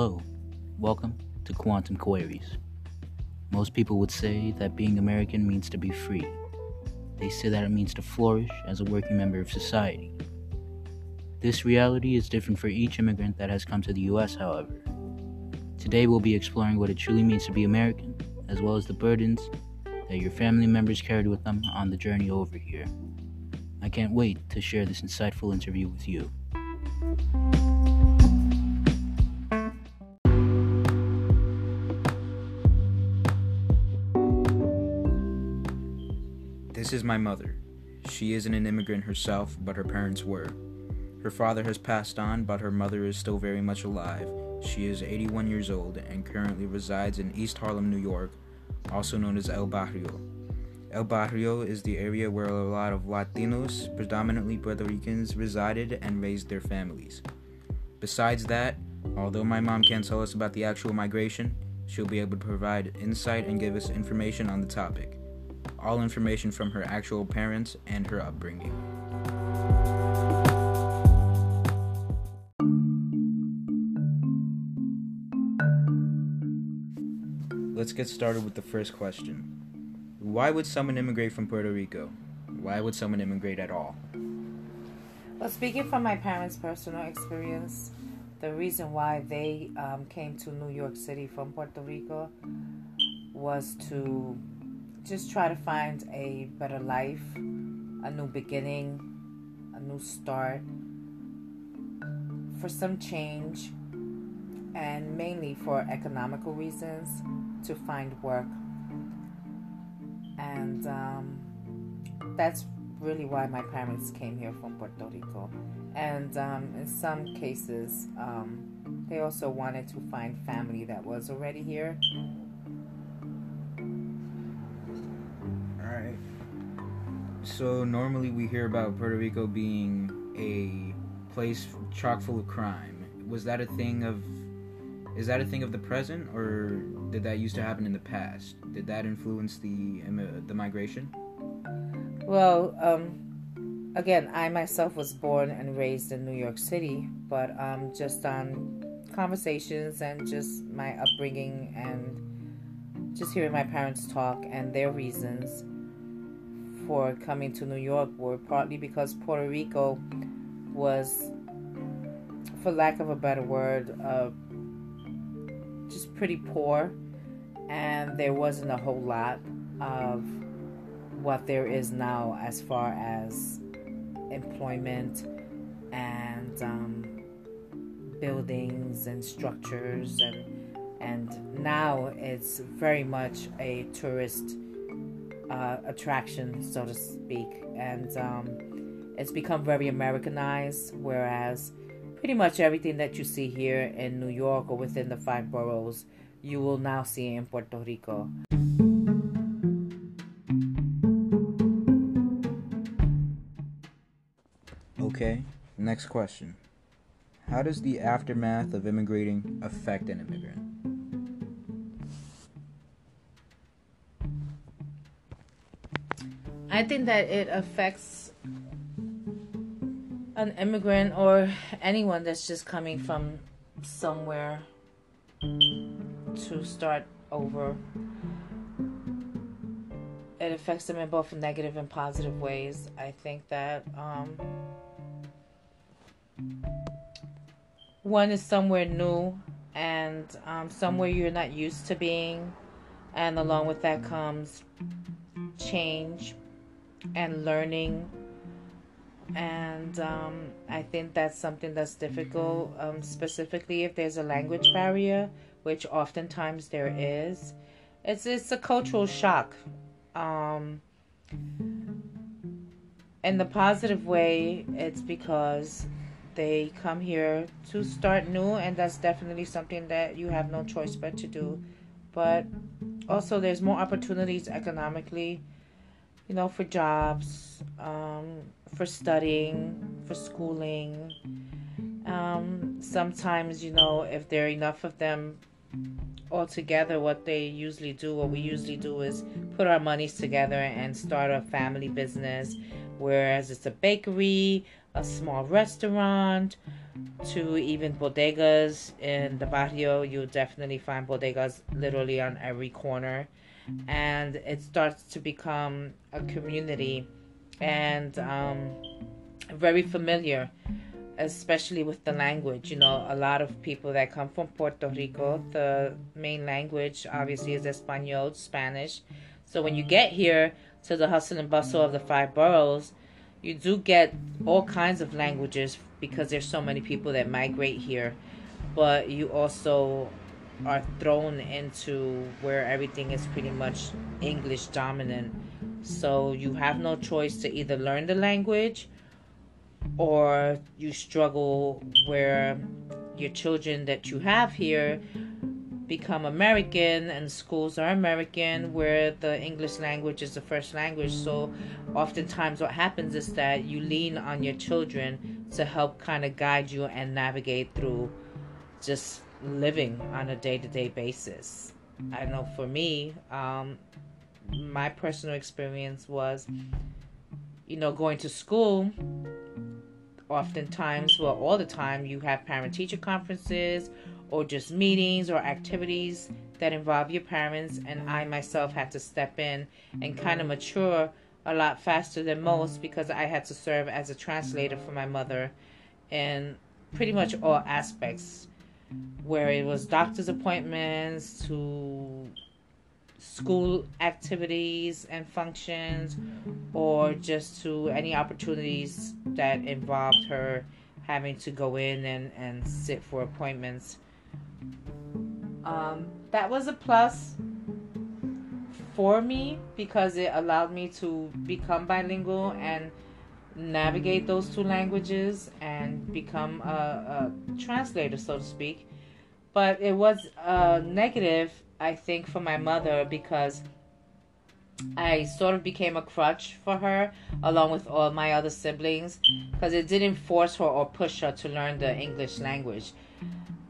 Hello, welcome to Quantum Queries. Most people would say that being American means to be free. They say that it means to flourish as a working member of society. This reality is different for each immigrant that has come to the US, however. Today we'll be exploring what it truly means to be American, as well as the burdens that your family members carried with them on the journey over here. I can't wait to share this insightful interview with you. This is my mother. She isn't an immigrant herself, but her parents were. Her father has passed on, but her mother is still very much alive. She is 81 years old and currently resides in East Harlem, New York, also known as El Barrio. El Barrio is the area where a lot of Latinos, predominantly Puerto Ricans, resided and raised their families. Besides that, although my mom can't tell us about the actual migration, she'll be able to provide insight and give us information on the topic all information from her actual parents and her upbringing. Let's get started with the first question. Why would someone immigrate from Puerto Rico? Why would someone immigrate at all? Well, speaking from my parents' personal experience, the reason why they um, came to New York City from Puerto Rico was to just try to find a better life, a new beginning, a new start, for some change, and mainly for economical reasons to find work. And um, that's really why my parents came here from Puerto Rico. And um, in some cases, um, they also wanted to find family that was already here So normally we hear about Puerto Rico being a place chock full of crime. Was that a thing of is that a thing of the present or did that used to happen in the past? Did that influence the the migration? Well, um, again, I myself was born and raised in New York City, but um, just on conversations and just my upbringing and just hearing my parents talk and their reasons for coming to New York were partly because Puerto Rico was, for lack of a better word, uh, just pretty poor, and there wasn't a whole lot of what there is now as far as employment and um, buildings and structures and and now it's very much a tourist uh, attraction, so to speak, and um, it's become very Americanized. Whereas pretty much everything that you see here in New York or within the five boroughs, you will now see in Puerto Rico. Okay, next question. How does the aftermath of immigrating affect an immigrant? I think that it affects an immigrant or anyone that's just coming from somewhere to start over. It affects them in both negative and positive ways. I think that um, one is somewhere new and um, somewhere you're not used to being, and along with that comes change and learning and um, I think that's something that's difficult, um, specifically if there's a language barrier, which oftentimes there is. It's it's a cultural shock. Um, in the positive way, it's because they come here to start new, and that's definitely something that you have no choice but to do. But also, there's more opportunities economically you know, for jobs, um, for studying, for schooling. Um, sometimes, you know, if there are enough of them all together, what they usually do, what we usually do is put our monies together and start a family business, whereas it's a bakery, a small restaurant, to even bodegas in the barrio. You'll definitely find bodegas literally on every corner. And it starts to become a community and um, very familiar, especially with the language. You know, a lot of people that come from Puerto Rico, the main language obviously is Espanol, Spanish. So when you get here to the hustle and bustle of the five boroughs, you do get all kinds of languages because there's so many people that migrate here but you also are thrown into where everything is pretty much english dominant so you have no choice to either learn the language or you struggle where your children that you have here become American and schools are American where the English language is the first language. So oftentimes what happens is that you lean on your children to help kind of guide you and navigate through just living on a day-to-day basis. I know for me, um, my personal experience was, you know, going to school. Oftentimes, well, all the time, you have parent-teacher conferences or just meetings or activities that involve your parents. And I myself had to step in and kind of mature a lot faster than most because I had to serve as a translator for my mother in pretty much all aspects, where it was doctor's appointments to school activities and functions, or just to any opportunities that involved her having to go in and, and sit for appointments. Um, that was a plus for me because it allowed me to become bilingual and navigate mm. those two languages and become a, a translator, so to speak. But it was a negative, I think, for my mother because I sort of became a crutch for her along with all my other siblings because it didn't force her or push her to learn the English language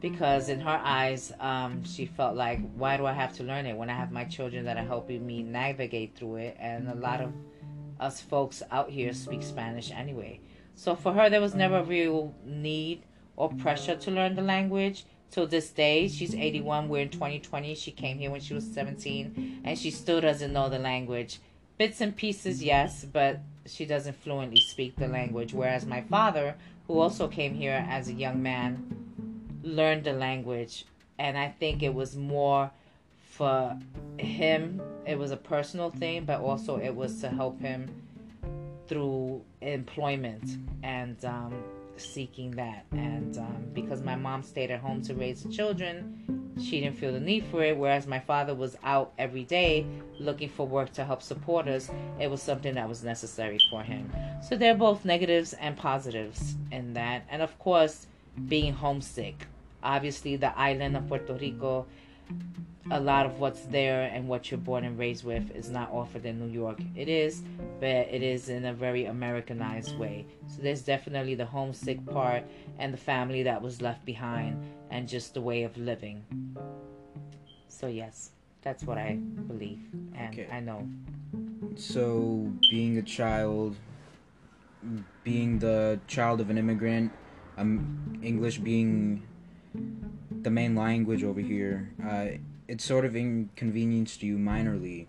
because in her eyes, um, she felt like, why do I have to learn it when I have my children that are helping me navigate through it? And a lot of mm-hmm. Us folks out here speak Spanish anyway. So for her, there was never a mm. real need or pressure to learn the language. Till this day, she's 81. We're in 2020. She came here when she was 17, and she still doesn't know the language. Bits and pieces, yes, but she doesn't fluently speak the language. Whereas my father, who also came here as a young man, learned the language and I think it was more for him it was a personal thing but also it was to help him through employment and um, seeking that. And um, because my mom stayed at home to raise the children she didn't feel the need for it whereas my father was out every day looking for work to help support us it was something that was necessary for him. So they're both negatives and positives in that. And of course being homesick. Obviously the island of Puerto Rico, a lot of what's there and what you're born and raised with is not offered in New York. It is, but it is in a very Americanized way. So there's definitely the homesick part and the family that was left behind and just the way of living. So yes, that's what I believe and okay. I know. So being a child being the child of an immigrant, um, English being the main language over here, uh, it sort of inconvenienced you minorly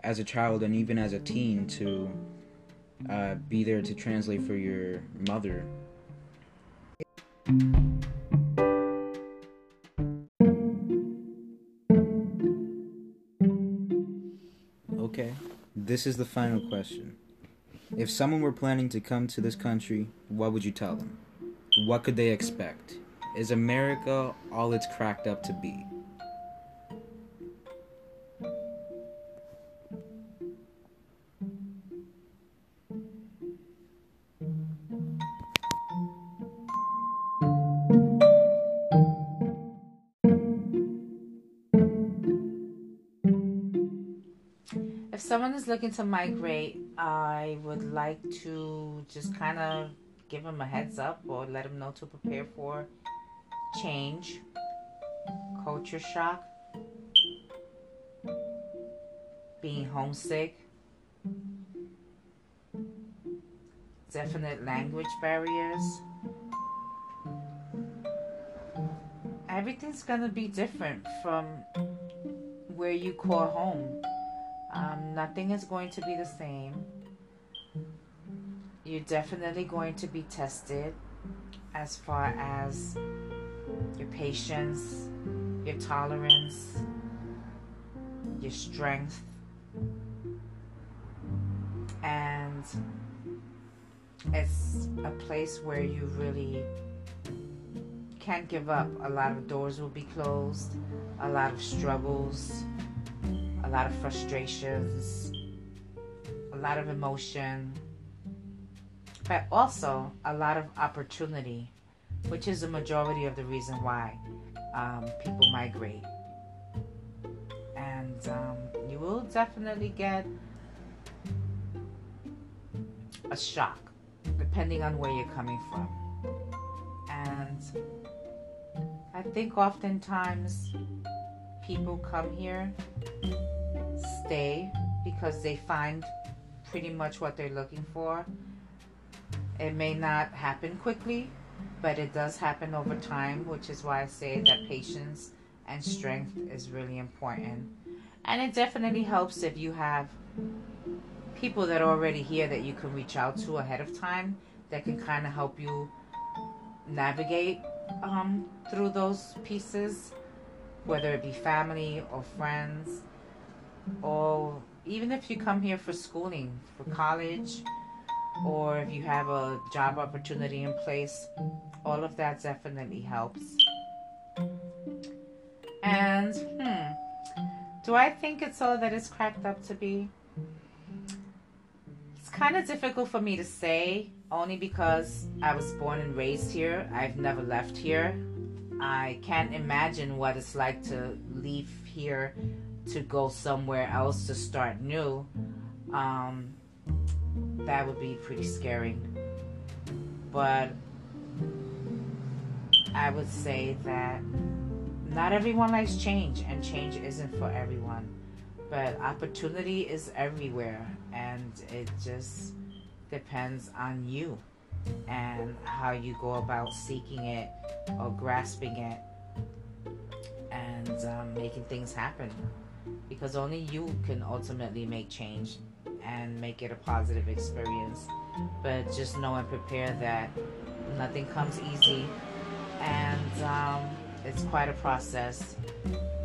as a child and even as a teen to uh, be there to translate for your mother. Okay, this is the final question. If someone were planning to come to this country, what would you tell them? What could they expect? Is America all it's cracked up to be? Is looking to migrate, I would like to just kind of give them a heads up or let them know to prepare for change, culture shock, being homesick, definite language barriers. Everything's gonna be different from where you call home. Um, nothing is going to be the same. You're definitely going to be tested as far as your patience, your tolerance, your strength, and it's a place where you really can't give up. A lot of doors will be closed, a lot of struggles, lot of frustrations, a lot of emotion, but also a lot of opportunity, which is the majority of the reason why um, people migrate. And um, you will definitely get a shock depending on where you're coming from. And I think oftentimes people come here, stay because they find pretty much what they're looking for. It may not happen quickly, but it does happen over time, which is why I say that patience and strength is really important. And it definitely helps if you have people that are already here that you can reach out to ahead of time that can kind of help you navigate um, through those pieces, whether it be family or friends, or even if you come here for schooling, for college, or if you have a job opportunity in place, all of that definitely helps. And, hmm, do I think it's all that it's cracked up to be? It's kind of difficult for me to say only because I was born and raised here. I've never left here. I can't imagine what it's like to leave here to go somewhere else to start new. Um, that would be pretty scary. But I would say that not everyone likes change, and change isn't for everyone. But opportunity is everywhere, and it just depends on you and how you go about seeking it or grasping it and um, making things happen. Because only you can ultimately make change and make it a positive experience. But just know and prepare that nothing comes easy and um, it's quite a process,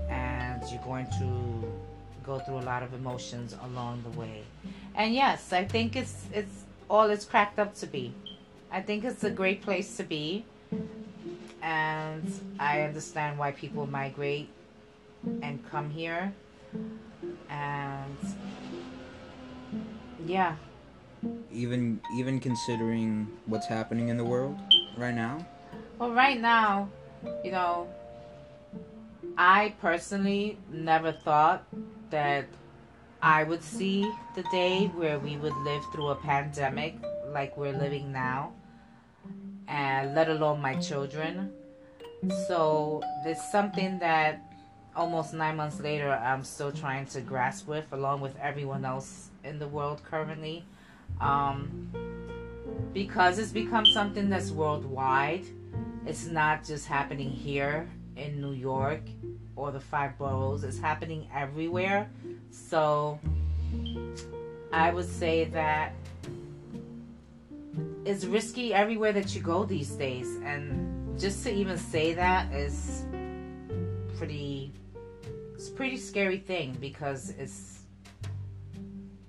and you're going to go through a lot of emotions along the way. And yes, I think it's it's all it's cracked up to be. I think it's a great place to be. And I understand why people migrate and come here. And yeah. Even even considering what's happening in the world right now. Well, right now, you know, I personally never thought that I would see the day where we would live through a pandemic like we're living now, and let alone my children. So it's something that almost nine months later I'm still trying to grasp with, along with everyone else in the world currently, um, because it's become something that's worldwide. It's not just happening here in New York or the five boroughs. It's happening everywhere. So I would say that it's risky everywhere that you go these days. And just to even say that is pretty it's a pretty scary thing because it's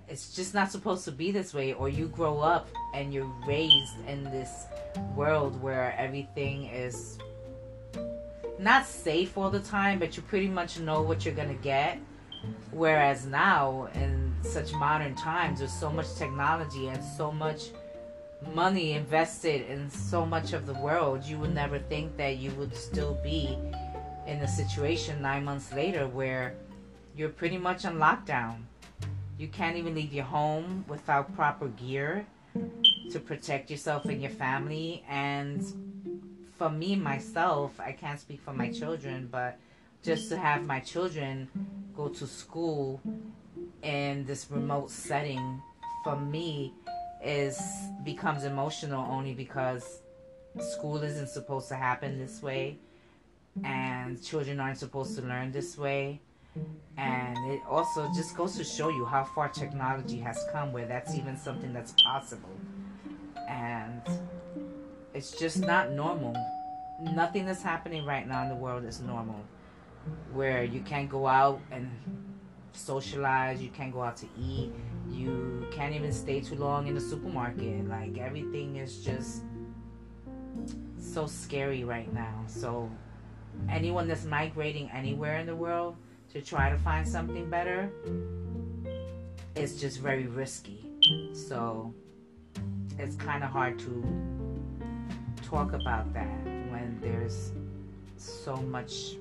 it's just not supposed to be this way or you grow up and you're raised in this world where everything is not safe all the time, but you pretty much know what you're gonna get. Whereas now, in such modern times, there's so much technology and so much money invested in so much of the world, you would never think that you would still be in a situation nine months later where you're pretty much on lockdown. You can't even leave your home without proper gear to protect yourself and your family. And for me, myself, I can't speak for my children, but just to have my children go to school in this remote setting, for me, is becomes emotional only because school isn't supposed to happen this way and children aren't supposed to learn this way. And it also just goes to show you how far technology has come where that's even something that's possible. And it's just not normal. Nothing that's happening right now in the world is normal. Where you can't go out and socialize you can't go out to eat you can't even stay too long in the supermarket. Like everything is just so scary right now. So anyone that's migrating anywhere in the world to try to find something better is just very risky. So it's kind of hard to talk about that when there's so much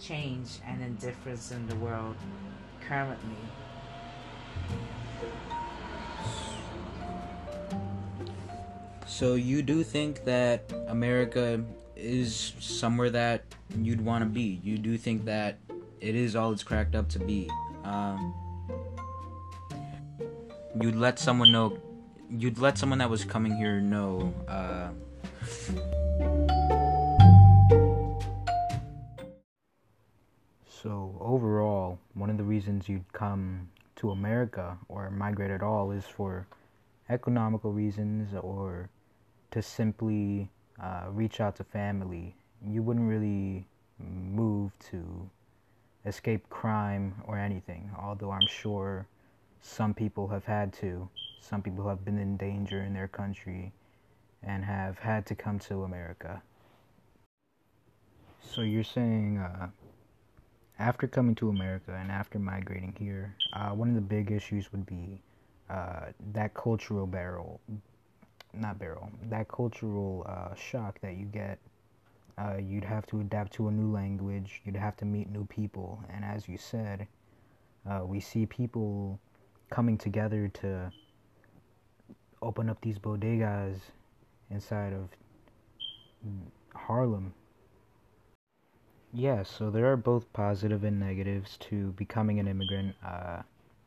change and indifference in the world currently. So you do think that America is somewhere that you'd want to be. You do think that it is all it's cracked up to be. Um, you'd let someone know. You'd let someone that was coming here know. Uh, So, overall, one of the reasons you'd come to America or migrate at all is for economical reasons or to simply uh, reach out to family. You wouldn't really move to escape crime or anything, although I'm sure some people have had to. Some people have been in danger in their country and have had to come to America. So, you're saying uh, after coming to America and after migrating here, uh, one of the big issues would be uh, that cultural barrel, not barrel, that cultural uh, shock that you get. Uh, you'd have to adapt to a new language. You'd have to meet new people, and as you said, uh, we see people coming together to open up these bodegas inside of Harlem yeah, so there are both positive and negatives to becoming an immigrant. Uh,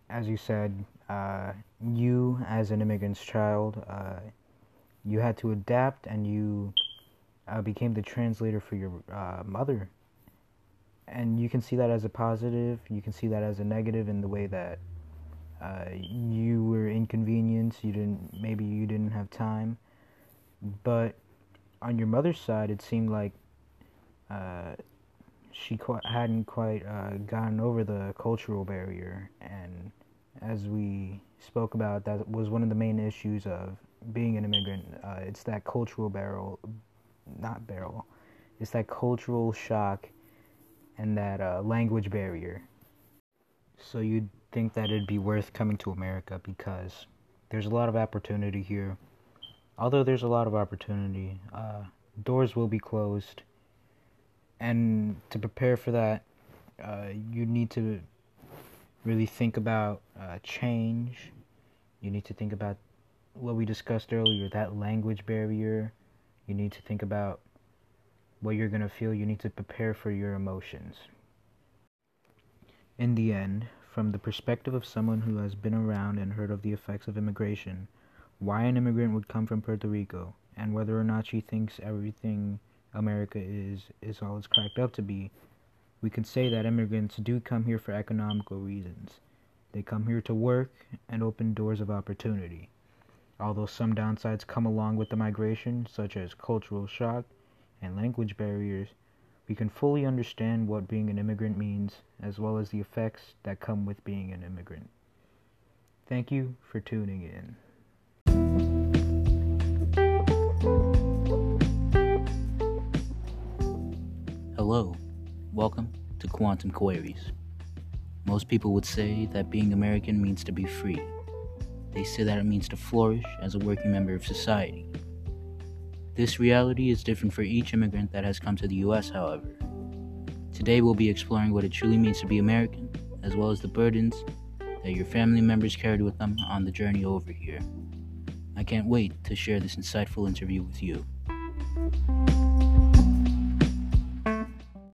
as you said, uh, you as an immigrant's child, uh, you had to adapt and you uh, became the translator for your uh, mother. And you can see that as a positive, you can see that as a negative in the way that uh, you were inconvenienced, you didn't, maybe you didn't have time. But on your mother's side, it seemed like she qu- hadn't quite uh, gotten over the cultural barrier, and as we spoke about, that was one of the main issues of being an immigrant. Uh, it's that cultural barrel, not barrel, it's that cultural shock and that uh, language barrier. So you'd think that it'd be worth coming to America because there's a lot of opportunity here. Although there's a lot of opportunity, uh, doors will be closed and to prepare for that, uh, you need to really think about uh, change. You need to think about what we discussed earlier that language barrier. You need to think about what you're going to feel. You need to prepare for your emotions. In the end, from the perspective of someone who has been around and heard of the effects of immigration, why an immigrant would come from Puerto Rico, and whether or not she thinks everything America is is all it's cracked up to be, we can say that immigrants do come here for economical reasons. They come here to work and open doors of opportunity. Although some downsides come along with the migration, such as cultural shock and language barriers, we can fully understand what being an immigrant means, as well as the effects that come with being an immigrant. Thank you for tuning in. Hello, welcome to Quantum Queries. Most people would say that being American means to be free. They say that it means to flourish as a working member of society. This reality is different for each immigrant that has come to the US, however. Today we'll be exploring what it truly means to be American, as well as the burdens that your family members carried with them on the journey over here. I can't wait to share this insightful interview with you.